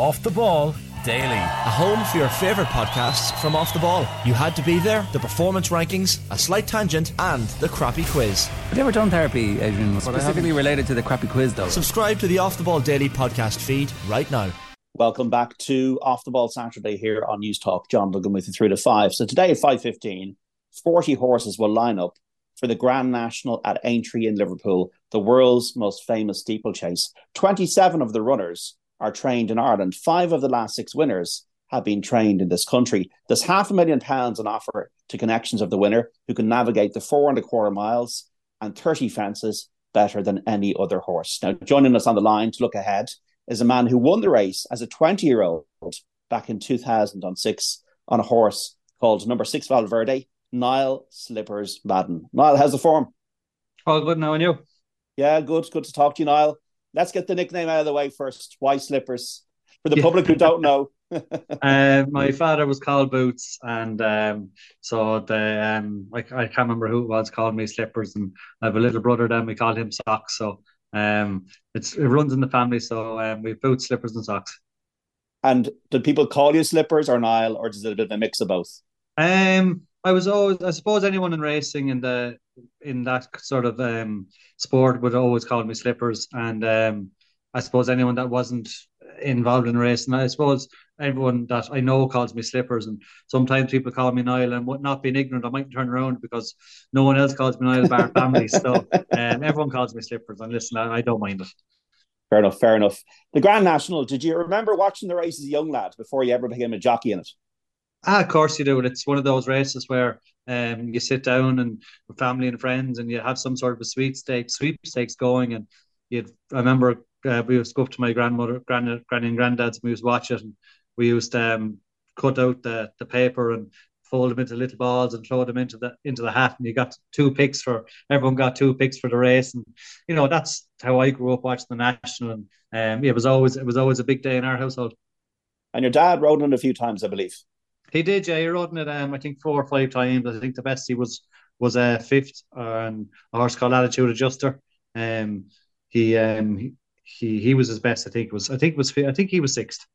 Off the Ball Daily. A home for your favourite podcasts from Off the Ball. You had to be there, the performance rankings, a slight tangent, and the crappy quiz. Have you ever done therapy, Adrian? Specifically related to the crappy quiz, though. Subscribe to the Off the Ball Daily podcast feed right now. Welcome back to Off the Ball Saturday here on News Talk. John Duggan with you through to five. So today at 5.15, 40 horses will line up for the Grand National at Aintree in Liverpool, the world's most famous steeplechase. 27 of the runners are trained in Ireland. Five of the last six winners have been trained in this country. There's half a million pounds on offer to connections of the winner who can navigate the four and a quarter miles and 30 fences better than any other horse. Now, joining us on the line to look ahead is a man who won the race as a 20 year old back in 2006 on a horse called Numbersixvalverde, Niall Slippers Madden. Niall, how's the form? All good now, and you? Yeah, good. Good to talk to you, Niall let's get the nickname out of the way first. Why slippers? For the public who don't know. uh, my father was called Boots, and um, so the um, I, I can't remember who it was called me Slippers, and I have a little brother. Then we called him Socks. So um, it's it runs in the family. So um, we have boots, slippers, and socks. And did people call you Slippers or Niall, or is it a bit of a mix of both? Um, I was always, I suppose, anyone in racing in the in that sort of um, sport would always call me slippers, and um, I suppose anyone that wasn't involved in racing, I suppose everyone that I know calls me slippers, and sometimes people call me Niall, and would not being ignorant, I might turn around because no one else calls me Niall bar family, so um, everyone calls me slippers, and listen, I, I don't mind it. Fair enough, fair enough. The Grand National, did you remember watching the race as a young lad before you ever became a jockey in it? Ah, of course you do. It's one of those races where um, you sit down and with family and friends, and you have some sort of a sweepstakes sweepstakes going. And you, I remember uh, we used to go up to my grandmother, grand, granny and granddad's, and we used to watch it, and we used to um, cut out the the paper and fold them into little balls and throw them into the into the hat, and you got two picks for everyone got two picks for the race, and you know that's how I grew up watching the national, and um, it was always it was always a big day in our household. And your dad rode on it a few times, I believe. He did, yeah. He rode in it, um, I think four or five times. I think the best he was was a uh, fifth on a horse called Attitude Adjuster. Um, he um he, he he was his best. I think it was. I think it was. I think he was sixth.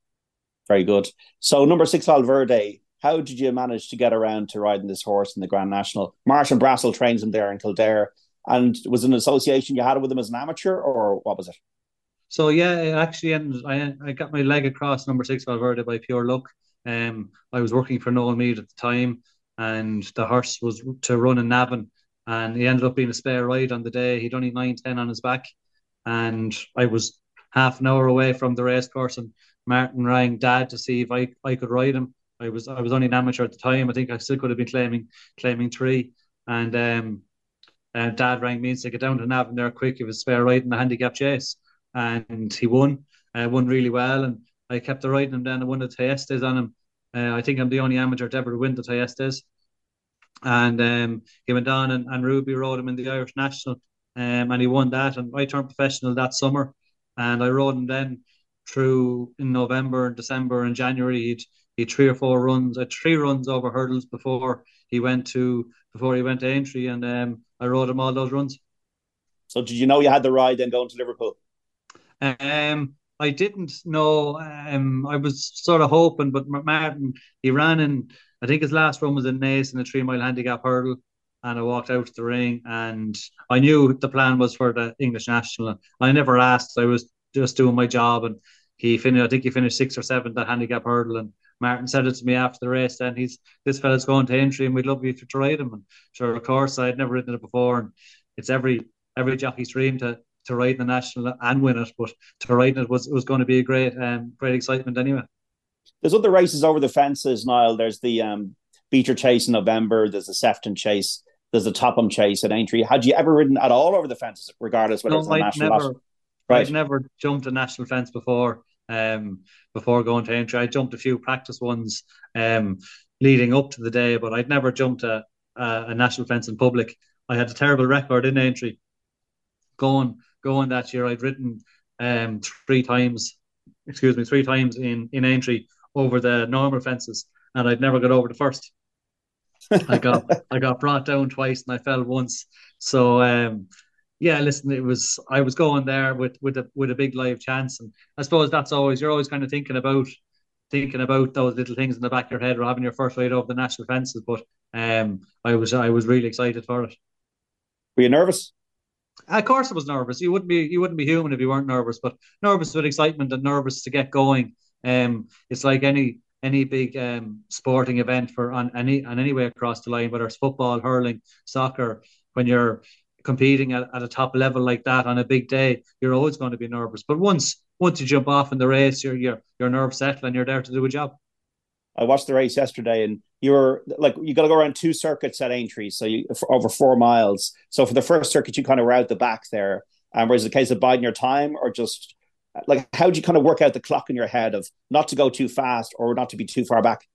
Very good. So Numbersixvalverde. How did you manage to get around to riding this horse in the Grand National? Martin Brassil trains him there in Kildare, and was an association you had with him as an amateur, or what was it? So yeah, actually ended. I I got my leg across Numbersixvalverde by pure luck. Um, I was working for Noel Meade at the time, and the horse was to run in Navan, and he ended up being a spare ride on the day. He'd only nine ten on his back, and I was half an hour away from the race course, and Martin rang Dad to see if I, I could ride him. I was I was only an amateur at the time. I think I still could have been claiming claiming three, and um, uh, Dad rang me and said, "Get down to Navan there quick. It was spare ride in the handicap chase," and he won. Uh, won really well, and I kept the riding him down. I won the Thyestes on him. Uh, I think I'm the only amateur ever to ever win the Thyestes. And um, he went on and, and Ruby rode him in the Irish National, um, and he won that. And I turned professional that summer, and I rode him then through in November and December and January. He'd he three or four runs, uh, three runs over hurdles before he went to before he went to Aintree, and um, I rode him all those runs. So did you know you had the ride then going to Liverpool? Um, I didn't know. Um, I was sort of hoping, but Martin he ran in. I think his last run was in Naas in a three mile handicap hurdle, and I walked out to the ring, and I knew the plan was for the English national. I never asked. I was just doing my job, and he finished. I think he finished sixth or seventh that handicap hurdle, and Martin said it to me after the race. Then he's this fella's going to Aintree, and we'd love you to, ride him. And sure, of course, I'd never ridden it before, and it's every every jockey's dream to to ride the national and win it, but to ride it was was going to be a great um, great excitement anyway. There's other races over the fences, Niall. There's the um, Beecher Chase in November. There's the Sefton Chase. There's the Topham Chase at Aintree. Had you ever ridden at all over the fences, regardless whether no, it's a national never, right. I'd never jumped a national fence before. Um, before going to Aintree, I jumped a few practice ones um, leading up to the day, but I'd never jumped a, a, a national fence in public. I had a terrible record in Aintree, going going that year, I'd written um, three times, excuse me, three times in in Aintree over the normal fences, and I'd never got over the first. I got I got brought down twice and I fell once. So um, yeah, listen, it was I was going there with with a with a big live chance, and I suppose that's always you're always kind of thinking about thinking about those little things in the back of your head or having your first ride over the national fences. But um, I was I was really excited for it. Were you nervous? Of course, I was nervous. You wouldn't be you wouldn't be human if you weren't nervous. But nervous with excitement and nervous to get going. Um, it's like any any big um, sporting event for on any on any way across the line, whether it's football, hurling, soccer. When you're competing at, at a top level like that on a big day, you're always going to be nervous. But once once you jump off in the race, you're you're your nerves settle and you're there to do a job. I watched the race yesterday, and you were like you got to go around two circuits at Aintree, so you over four miles. So for the first circuit, you kind of were out the back there. Um, was it a case of biding your time, or just like how do you kind of work out the clock in your head of not to go too fast or not to be too far back?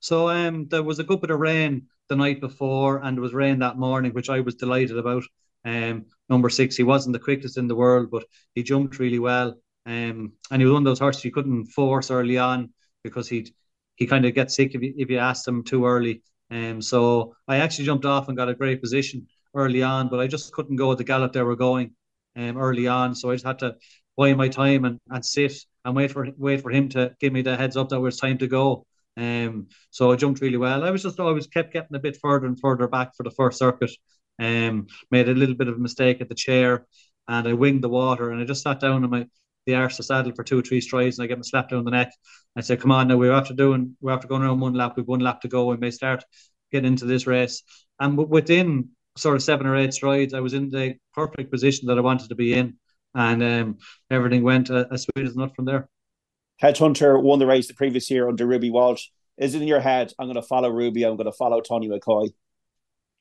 So um, there was a good bit of rain the night before, and it was rain that morning, which I was delighted about. Um, number six, he wasn't the quickest in the world, but he jumped really well. Um, and he was one of those horses you couldn't force early on because he'd he kind of gets sick if you, if you asked him too early. Um, so I actually jumped off and got a great position early on, but I just couldn't go at the gallop they were going um, early on. So I just had to buy my time and, and sit and wait for wait for him to give me the heads up that it was time to go. Um, so I jumped really well. I was just always kept getting a bit further and further back for the first circuit. Um, made a little bit of a mistake at the chair, and I winged the water, and I just sat down on my the arse of saddle for two or three strides, and I get my slap down the neck. I said, "Come on, now we're after doing, we're after going around one lap. We've one lap to go. We may start getting into this race." And within sort of seven or eight strides, I was in the perfect position that I wanted to be in, and um, everything went uh, as sweet as nut from there. Hedgehunter won the race the previous year under Ruby Walsh. Is it in your head? I'm going to follow Ruby. I'm going to follow Tony McCoy.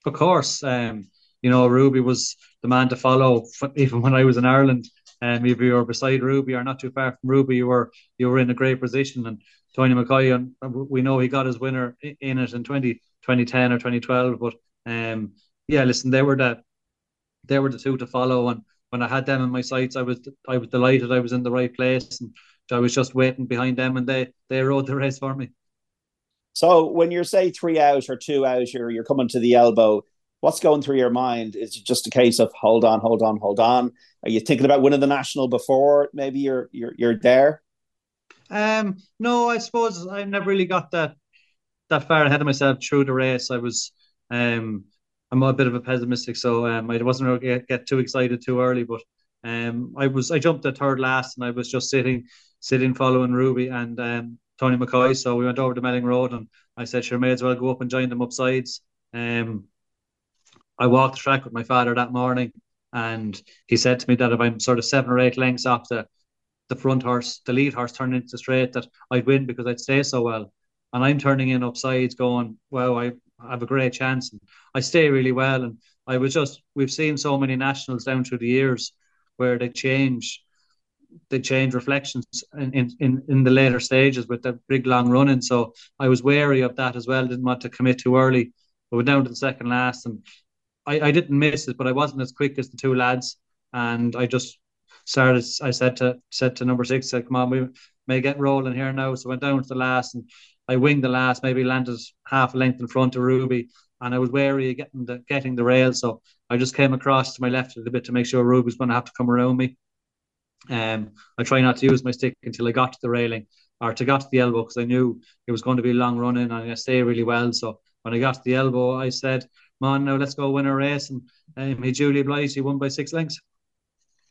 Of course, um, you know Ruby was the man to follow. Even when I was in Ireland, um, if you were beside Ruby or not too far from Ruby, you were you were in a great position. And Tony McCoy, and we know he got his winner in it in 20, 2010 or 2012. But um, yeah, listen, they were the they were the two to follow. And when I had them in my sights, I was I was delighted I was in the right place. And I was just waiting behind them, and they they rode the race for me. So when you're say three hours or two hours, you're you're coming to the elbow. What's going through your mind? Is it just a case of hold on, hold on, hold on? Are you thinking about winning the national before maybe you're you're you're there? Um, no, I suppose I never really got that that far ahead of myself through the race. I was um I'm a bit of a pessimistic, so um, I wasn't going to get, too excited too early. But um, I was I jumped at third last, and I was just sitting sitting following Ruby and um, Tony McCoy. So we went over to Melling Road and I said, sure, may as well go up and join them up sides. Um, I walked the track with my father that morning and he said to me that if I'm sort of seven or eight lengths off the, the front horse, the lead horse turning into straight, that I'd win because I'd stay so well. And I'm turning in up sides going, well, I have a great chance. And I stay really well. And I was just, we've seen so many nationals down through the years where they change they change reflections in, in, in the later stages with the big long running. So I was wary of that as well. Didn't want to commit too early. But we're down to the second last, and I, I didn't miss it, but I wasn't as quick as the two lads. And I just started. I said to said to number six, said, "Come on, we may get rolling here now." So I went down to the last, and I winged the last. Maybe landed half a length in front of Ruby, and I was wary of getting the getting the rail. So I just came across to my left a little bit to make sure Ruby was going to have to come around me. Um, I try not to use my stick until I got to the railing or to got to the elbow because I knew it was going to be long running and I stay really well. So when I got to the elbow, I said, "Come on, now let's go win a race." And um, he duly obliged. He won by six lengths.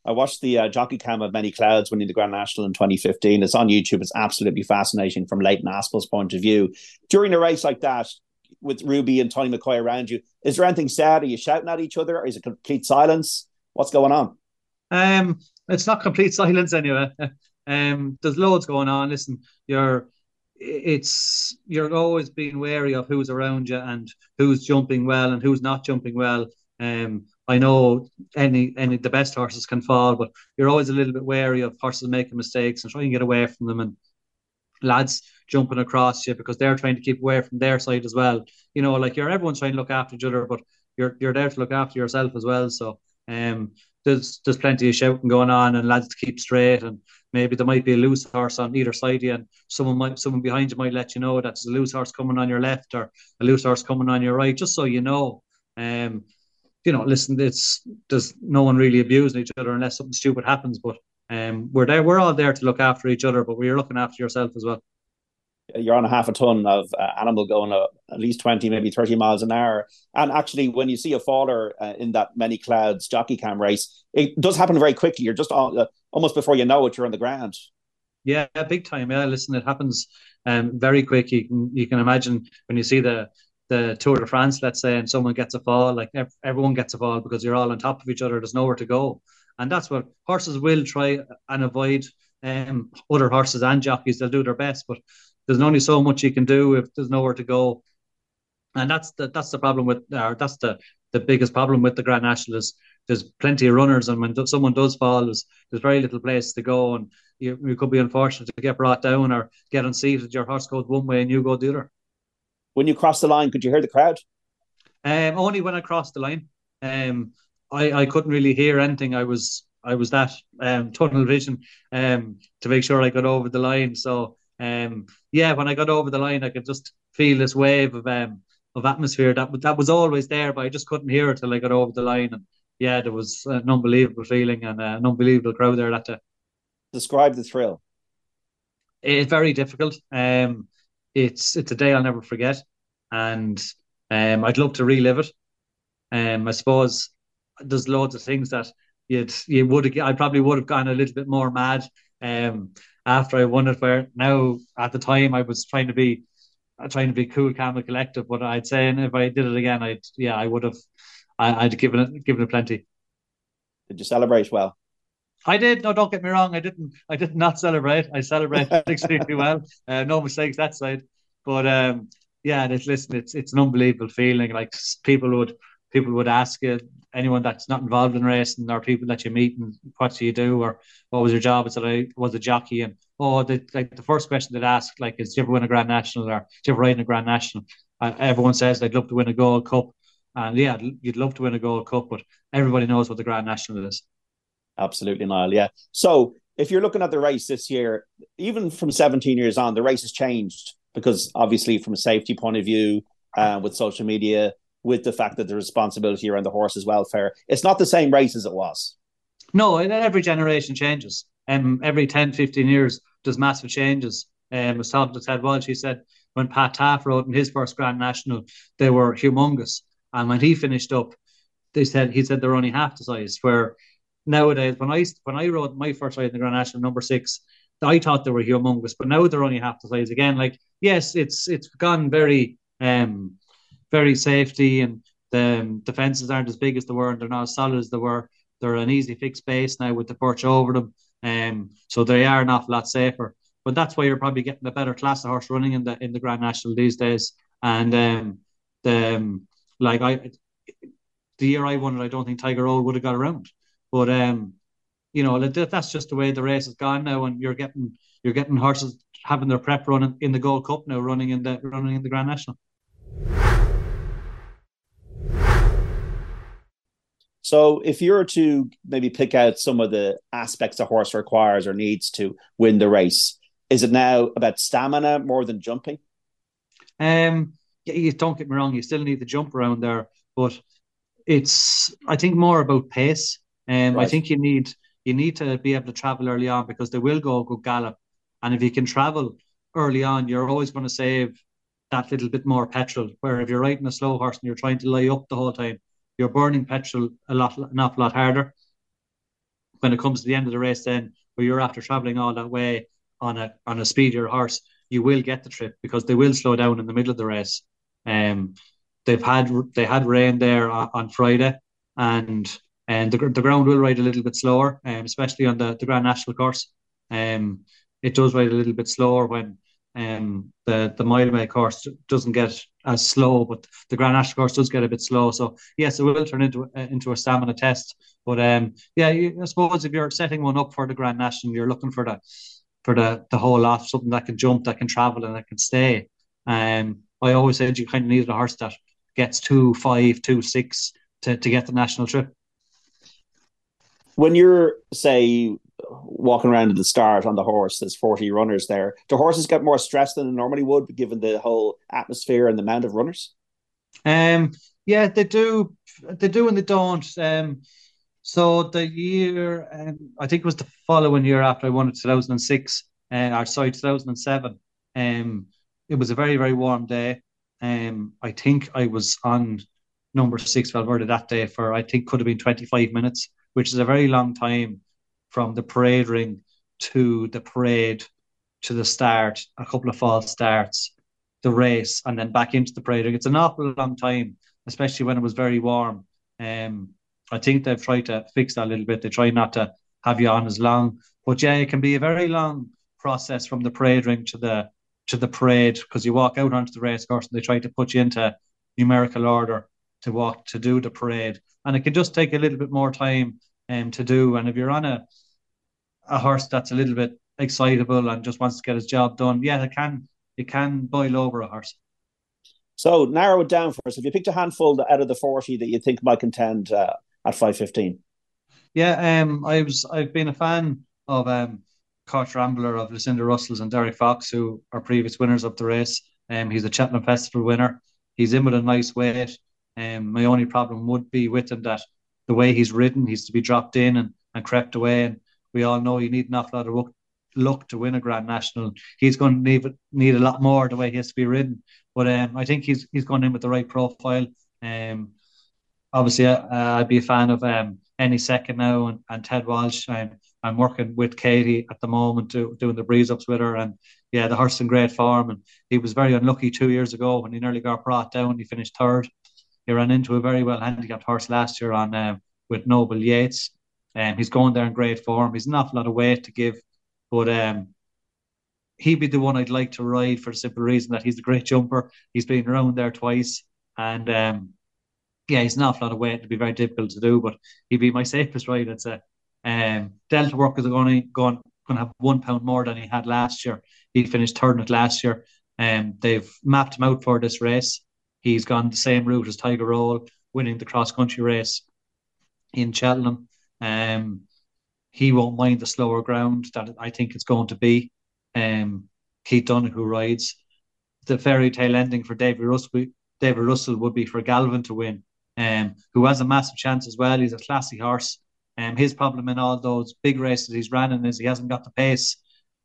I watched the uh, jockey cam of Many Clouds winning the Grand National in 2015. It's on YouTube. It's absolutely fascinating from Leighton Aspel's point of view. During a race like that, with Ruby and Tony McCoy around you, is there anything sad? Are you shouting at each other? Or is it complete silence? What's going on? Um, it's not complete silence anyway. Um, there's loads going on. Listen, you're it's you're always being wary of who's around you and who's jumping well and who's not jumping well. Um, I know any any the best horses can fall, but you're always a little bit wary of horses making mistakes and trying to get away from them and lads jumping across you because they're trying to keep away from their side as well. You know, like you're everyone's trying to look after each other, but you're you're there to look after yourself as well. So um, there's there's plenty of shouting going on and lads to keep straight and maybe there might be a loose horse on either side of you and someone might someone behind you might let you know that there's a loose horse coming on your left or a loose horse coming on your right just so you know um you know, listen, it's there's no one really abusing each other unless something stupid happens. But um, we're there. We're all there to look after each other, but we're looking after yourself as well. You're on a half a ton of uh, animal going uh, at least 20, maybe 30 miles an hour. And actually, when you see a faller uh, in that many clouds jockey cam race, it does happen very quickly. You're just uh, almost before you know it, you're on the ground. Yeah, big time. Yeah, listen, it happens um, very quick. You can you can imagine when you see the the Tour de France, let's say, and someone gets a fall, like everyone gets a fall because you're all on top of each other. There's nowhere to go, and that's what horses will try and avoid. Um, other horses and jockeys, they'll do their best, but there's only so much you can do if there's nowhere to go, and that's the that's the problem with, or that's the the biggest problem with the Grand National is there's plenty of runners, and when someone does fall, there's, there's very little place to go, and you, you could be unfortunate to get brought down or get unseated. Your horse goes one way and you go the other when you crossed the line, could you hear the crowd? Um, only when I crossed the line. Um, I, I couldn't really hear anything. I was I was that um, tunnel vision um, to make sure I got over the line. So um, yeah, when I got over the line, I could just feel this wave of um, of atmosphere that that was always there, but I just couldn't hear it till I got over the line. And yeah, there was an unbelievable feeling and uh, an unbelievable crowd there that day. Describe the thrill. It's very difficult. Um, it's it's a day I'll never forget, and um, I'd love to relive it. Um, I suppose there's loads of things that you'd you would I probably would have gone a little bit more mad um, after I won it. Where now at the time I was trying to be trying to be cool, calm, and collective. But I'd say, and if I did it again, I'd yeah, I would have. I, would given it given it plenty. Did you celebrate well? I did. No, don't get me wrong. I didn't. I did not celebrate. I celebrated extremely well. Uh, no mistakes that side. But um, yeah, it's listen. It's it's an unbelievable feeling. Like people would people would ask you, anyone that's not involved in racing, or people that you meet, and what do you do, or what was your job? I said I was a jockey, and oh, the, like the first question they'd ask, like, is you ever win a Grand National, or do you ever ride in a Grand National? Everyone says they'd love to win a Gold Cup, and yeah, you'd love to win a Gold Cup, but everybody knows what the Grand National is. Absolutely, Niall. Yeah. So if you're looking at the race this year, even from 17 years on, the race has changed because obviously, from a safety point of view, uh, with social media, with the fact that the responsibility around the horse's welfare, it's not the same race as it was. No, every generation changes. Um, every 10, 15 years, there's massive changes. Um, I was talking to Ted Walsh, he said when Pat Taaffe rode in his first Grand National, they were humongous. And when he finished up, they said he said they're only half the size. Where nowadays when I when I rode my first ride in the Grand National number six, I thought they were humongous, but now they're only half the size again. Like yes, it's it's gone very um very safety and the um, defenses aren't as big as they were and they're not as solid as they were. They're an easy fixed base now with the perch over them. Um so they are an awful lot safer. But that's why you're probably getting a better class of horse running in the in the Grand National these days. And um the um, like I the year I won it, I don't think Tiger Roll would have got around. But um, you know that's just the way the race has gone now, and you're getting you're getting horses having their prep running in the Gold Cup now, running in the running in the Grand National. So, if you were to maybe pick out some of the aspects a horse requires or needs to win the race, is it now about stamina more than jumping? Um, yeah, you don't get me wrong, you still need to jump around there, but it's I think more about pace. Um, right. I think you need you need to be able to travel early on because they will go a good gallop, and if you can travel early on, you're always going to save that little bit more petrol. Where if you're riding a slow horse and you're trying to lay up the whole time, you're burning petrol a lot, an awful lot harder. When it comes to the end of the race, then where you're after traveling all that way on a on a speedier horse, you will get the trip because they will slow down in the middle of the race. Um, they've had they had rain there on, on Friday, and and the, the ground will ride a little bit slower, um, especially on the, the Grand National course. Um, it does ride a little bit slower when um, the the Mildmay course doesn't get as slow, but the Grand National course does get a bit slow. So yes, it will turn into uh, into a stamina test. But um, yeah, I suppose if you're setting one up for the Grand National, you're looking for the for the the whole lot, something that can jump, that can travel, and that can stay. Um, I always said you kind of need a horse that gets two five, two six to to get the national trip when you're say walking around at the start on the horse, there's 40 runners there. Do horses get more stress than they normally would, given the whole atmosphere and the amount of runners? Um, Yeah, they do. They do and they don't. Um, so the year, um, I think it was the following year after I won it, 2006, uh, or sorry, 2007. Um, it was a very, very warm day. Um, I think I was on Numbersixvalverde that day for, I think could have been 25 minutes, which is a very long time from the parade ring to the parade to the start, a couple of false starts, the race, and then back into the parade ring. It's an awful long time, especially when it was very warm. Um, I think they've tried to fix that a little bit. They try not to have you on as long, but yeah, it can be a very long process from the parade ring to the to the parade because you walk out onto the race course and they try to put you into numerical order to walk to do the parade, and it can just take a little bit more time um, to do. And if you're on a a horse that's a little bit excitable and just wants to get his job done, yeah, it can it can boil over a horse. So narrow it down for us. If you picked a handful out of the forty that you think might contend uh, at five fifteen. Yeah, um, I was I've been a fan of um Corach Rambler of Lucinda Russell's and Derek Fox, who are previous winners of the race. Um, he's a Cheltenham Festival winner. He's in with a nice weight. Um, my only problem would be with him that the way he's ridden, he's to be dropped in and, and crept away. And we all know you need an awful lot of luck, luck to win a Grand National. He's going to need, need a lot more the way he has to be ridden. But um, I think he's he's gone in with the right profile. Um, obviously, uh, I'd be a fan of um, any second now and, and Ted Walsh. I'm, I'm working with Katie at the moment to, doing the breeze ups with her. And yeah, the horse in great form. And he was very unlucky two years ago when he nearly got brought down. He finished third. He ran into a very well handicapped horse last year on um, with Noble Yeats. Um, he's going there in great form. He's an awful lot of weight to give, but um, he'd be the one I'd like to ride for the simple reason that he's a great jumper. He's been around there twice, and um, yeah, he's an awful lot of weight to be very difficult to do, but he'd be my safest ride. I'd say. Um, Delta Workers are going to going going to have one pound more than he had last year. He finished third in it last year. Um, they've mapped him out for this race. He's gone the same route as Tiger Roll, winning the cross country race in Cheltenham. Um, he won't mind the slower ground that I think it's going to be. Um, Keith who rides the fairy tale ending for David Russell, David Russell would be for Galvin to win um, who has a massive chance as well. He's a classy horse. Um, his problem in all those big races he's running is he hasn't got the pace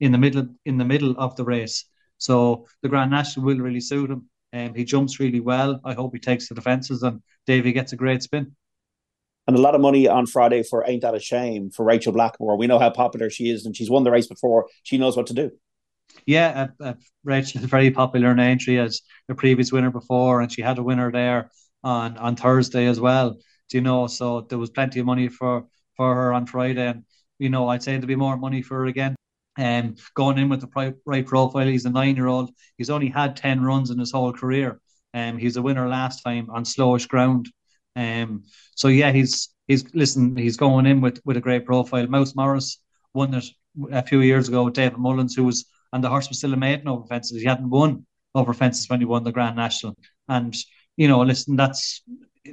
in the middle in the middle of the race. So the Grand National will really suit him. Um, he jumps really well. I hope he takes the defences and Davy gets a great spin. And a lot of money on Friday for Ain't That a Shame for Rachel Blackmore. We know how popular she is and she's won the race before. She knows what to do. Yeah, uh, uh, Rachel is very popular in Aintree as a previous winner before, and she had a winner there on on Thursday as well. Do you know? So there was plenty of money for for her on Friday, and you know I'd say there'd be more money for her again. Um, going in with the right profile, he's a nine-year-old. He's only had ten runs in his whole career. Um, he's a winner last time on slowish ground. Um, so yeah, he's he's listen. He's going in with with a great profile. Mouse Morris won it a few years ago with David Mullins, who was and the horse was still a maiden over fences. He hadn't won over fences when he won the Grand National, and you know, listen, that's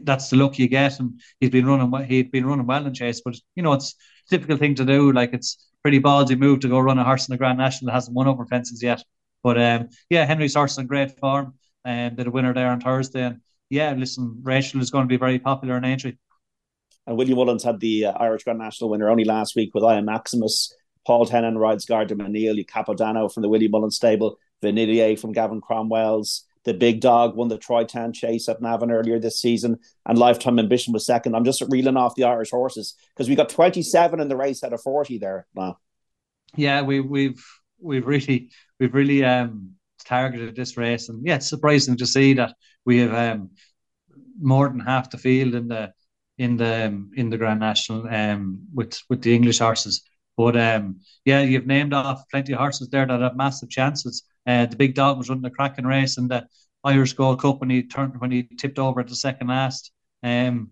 that's the look you get, and he's been running. He'd been running well in chase, but you know, it's difficult thing to do. Like it's pretty ballsy move to go run a horse in the Grand National that hasn't won over fences yet. But um, yeah, Henry's horse in great form, and um, did a winner there on Thursday. And yeah, listen, Rachel is going to be very popular in Aintree. And William Mullins had the uh, Irish Grand National winner only last week with I Am Maximus. Paul Townend rides Gaillard du Mesnil, Capodanno from the William Mullins stable, Vanillier from Gavin Cromwell's, the big dog won the Troytown Chase at Navan earlier this season, and Lifetime Ambition was second. I'm just reeling off the Irish horses because we got 27 in the race out of 40 there now. Yeah, we, we've we've really we've really um, targeted this race, and yeah, it's surprising to see that we have um, more than half the field in the in the um, in the Grand National um, with with the English horses. But um, yeah, you've named off plenty of horses there that have massive chances. Uh, the big dog was running a cracking race in the Irish Gold Cup when he turned when he tipped over at the second last. Um,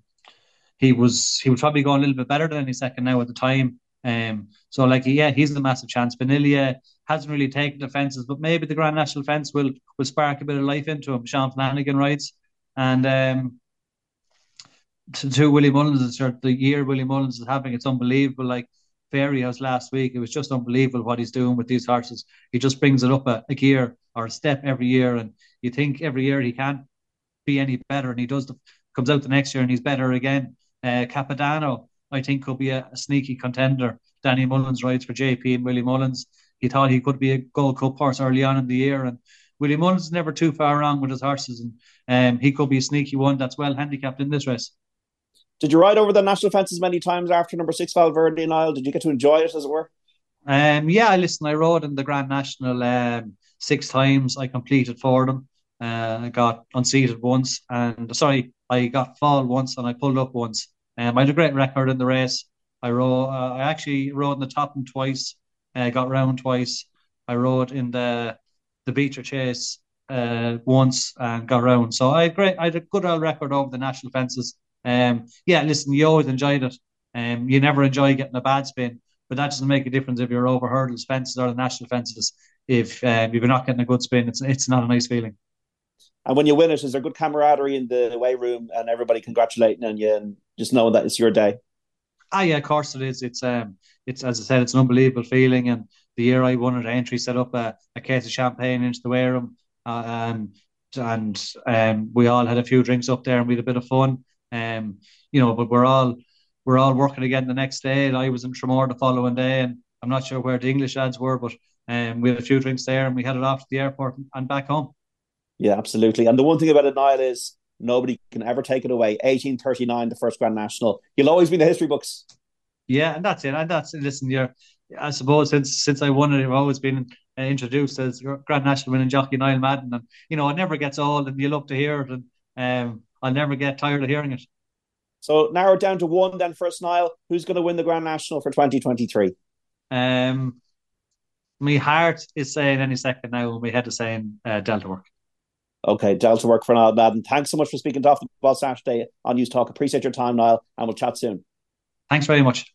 he was he was probably going a little bit better than any second now at the time. Um, so like yeah, he's a massive chance. Vanillier hasn't really taken the fences, but maybe the Grand National fence will will spark a bit of life into him. Sean Flanagan rides, and um, to, to Willie Mullins, the year Willie Mullins is having, it's unbelievable. Like Fairyhouse last week. It was just unbelievable what he's doing with these horses. He just brings it up a, a gear or a step every year, and you think every year he can't be any better, and he does the, comes out the next year and he's better again. Uh, Capodanno, I think, could be a, a, sneaky contender. Danny Mullins rides for JP and Willie Mullins. He thought he could be a Gold Cup horse early on in the year, and Willie Mullins is never too far wrong with his horses, and um, he could be a sneaky one that's well handicapped in this race. Did you ride over the national fences many times after number six Valverde Niall? Did you get to enjoy it as it were? Um, yeah, listen, I rode in the Grand National um, six times. I completed for them. Uh, I got unseated once, and sorry, I got fall once, and I pulled up once. Um, I had a great record in the race. I rode. Uh, I actually rode in the Topham twice. Uh, got round twice. I rode in the the Beecher Chase uh, once and got round. So I had great. I had a good old record over the national fences. Um, yeah, listen, you always enjoyed it. Um, you never enjoy getting a bad spin, but that doesn't make a difference if you're over hurdles, fences, or the national fences. If um, you're not getting a good spin, it's it's not a nice feeling. And when you win it, is there good camaraderie in the weigh room and everybody congratulating on you and just knowing that it's your day? Ah, yeah, of course it is. It's um, it's as I said, it's an unbelievable feeling. And the year I won it, Aintree set up a, a case of champagne into the weigh room, uh, um, and um, we all had a few drinks up there and we had a bit of fun. Um, you know, but we're all we're all working again the next day. And I was in Tramore the following day, and I'm not sure where the English ads were, but um, we had a few drinks there, and we headed off to the airport and back home. Yeah, absolutely. And the one thing about it, Niall, is nobody can ever take it away. 1839, the first Grand National. You'll always be in the history books. Yeah, and that's it. And that's listen, you're I suppose since since I won it, I've always been uh, introduced as Grand National winning jockey Niall Madden, and you know it never gets old, and you love to hear it, and um, I'll never get tired of hearing it. So narrow it down to one then first, Niall. Who's going to win the Grand National for 2023? Um, my heart is saying any second now, my head is saying uh, Delta Work. Okay, Delta Work for Niall Madden. Thanks so much for speaking to Off the Ball Saturday on News Talk. Appreciate your time, Niall, and we'll chat soon. Thanks very much.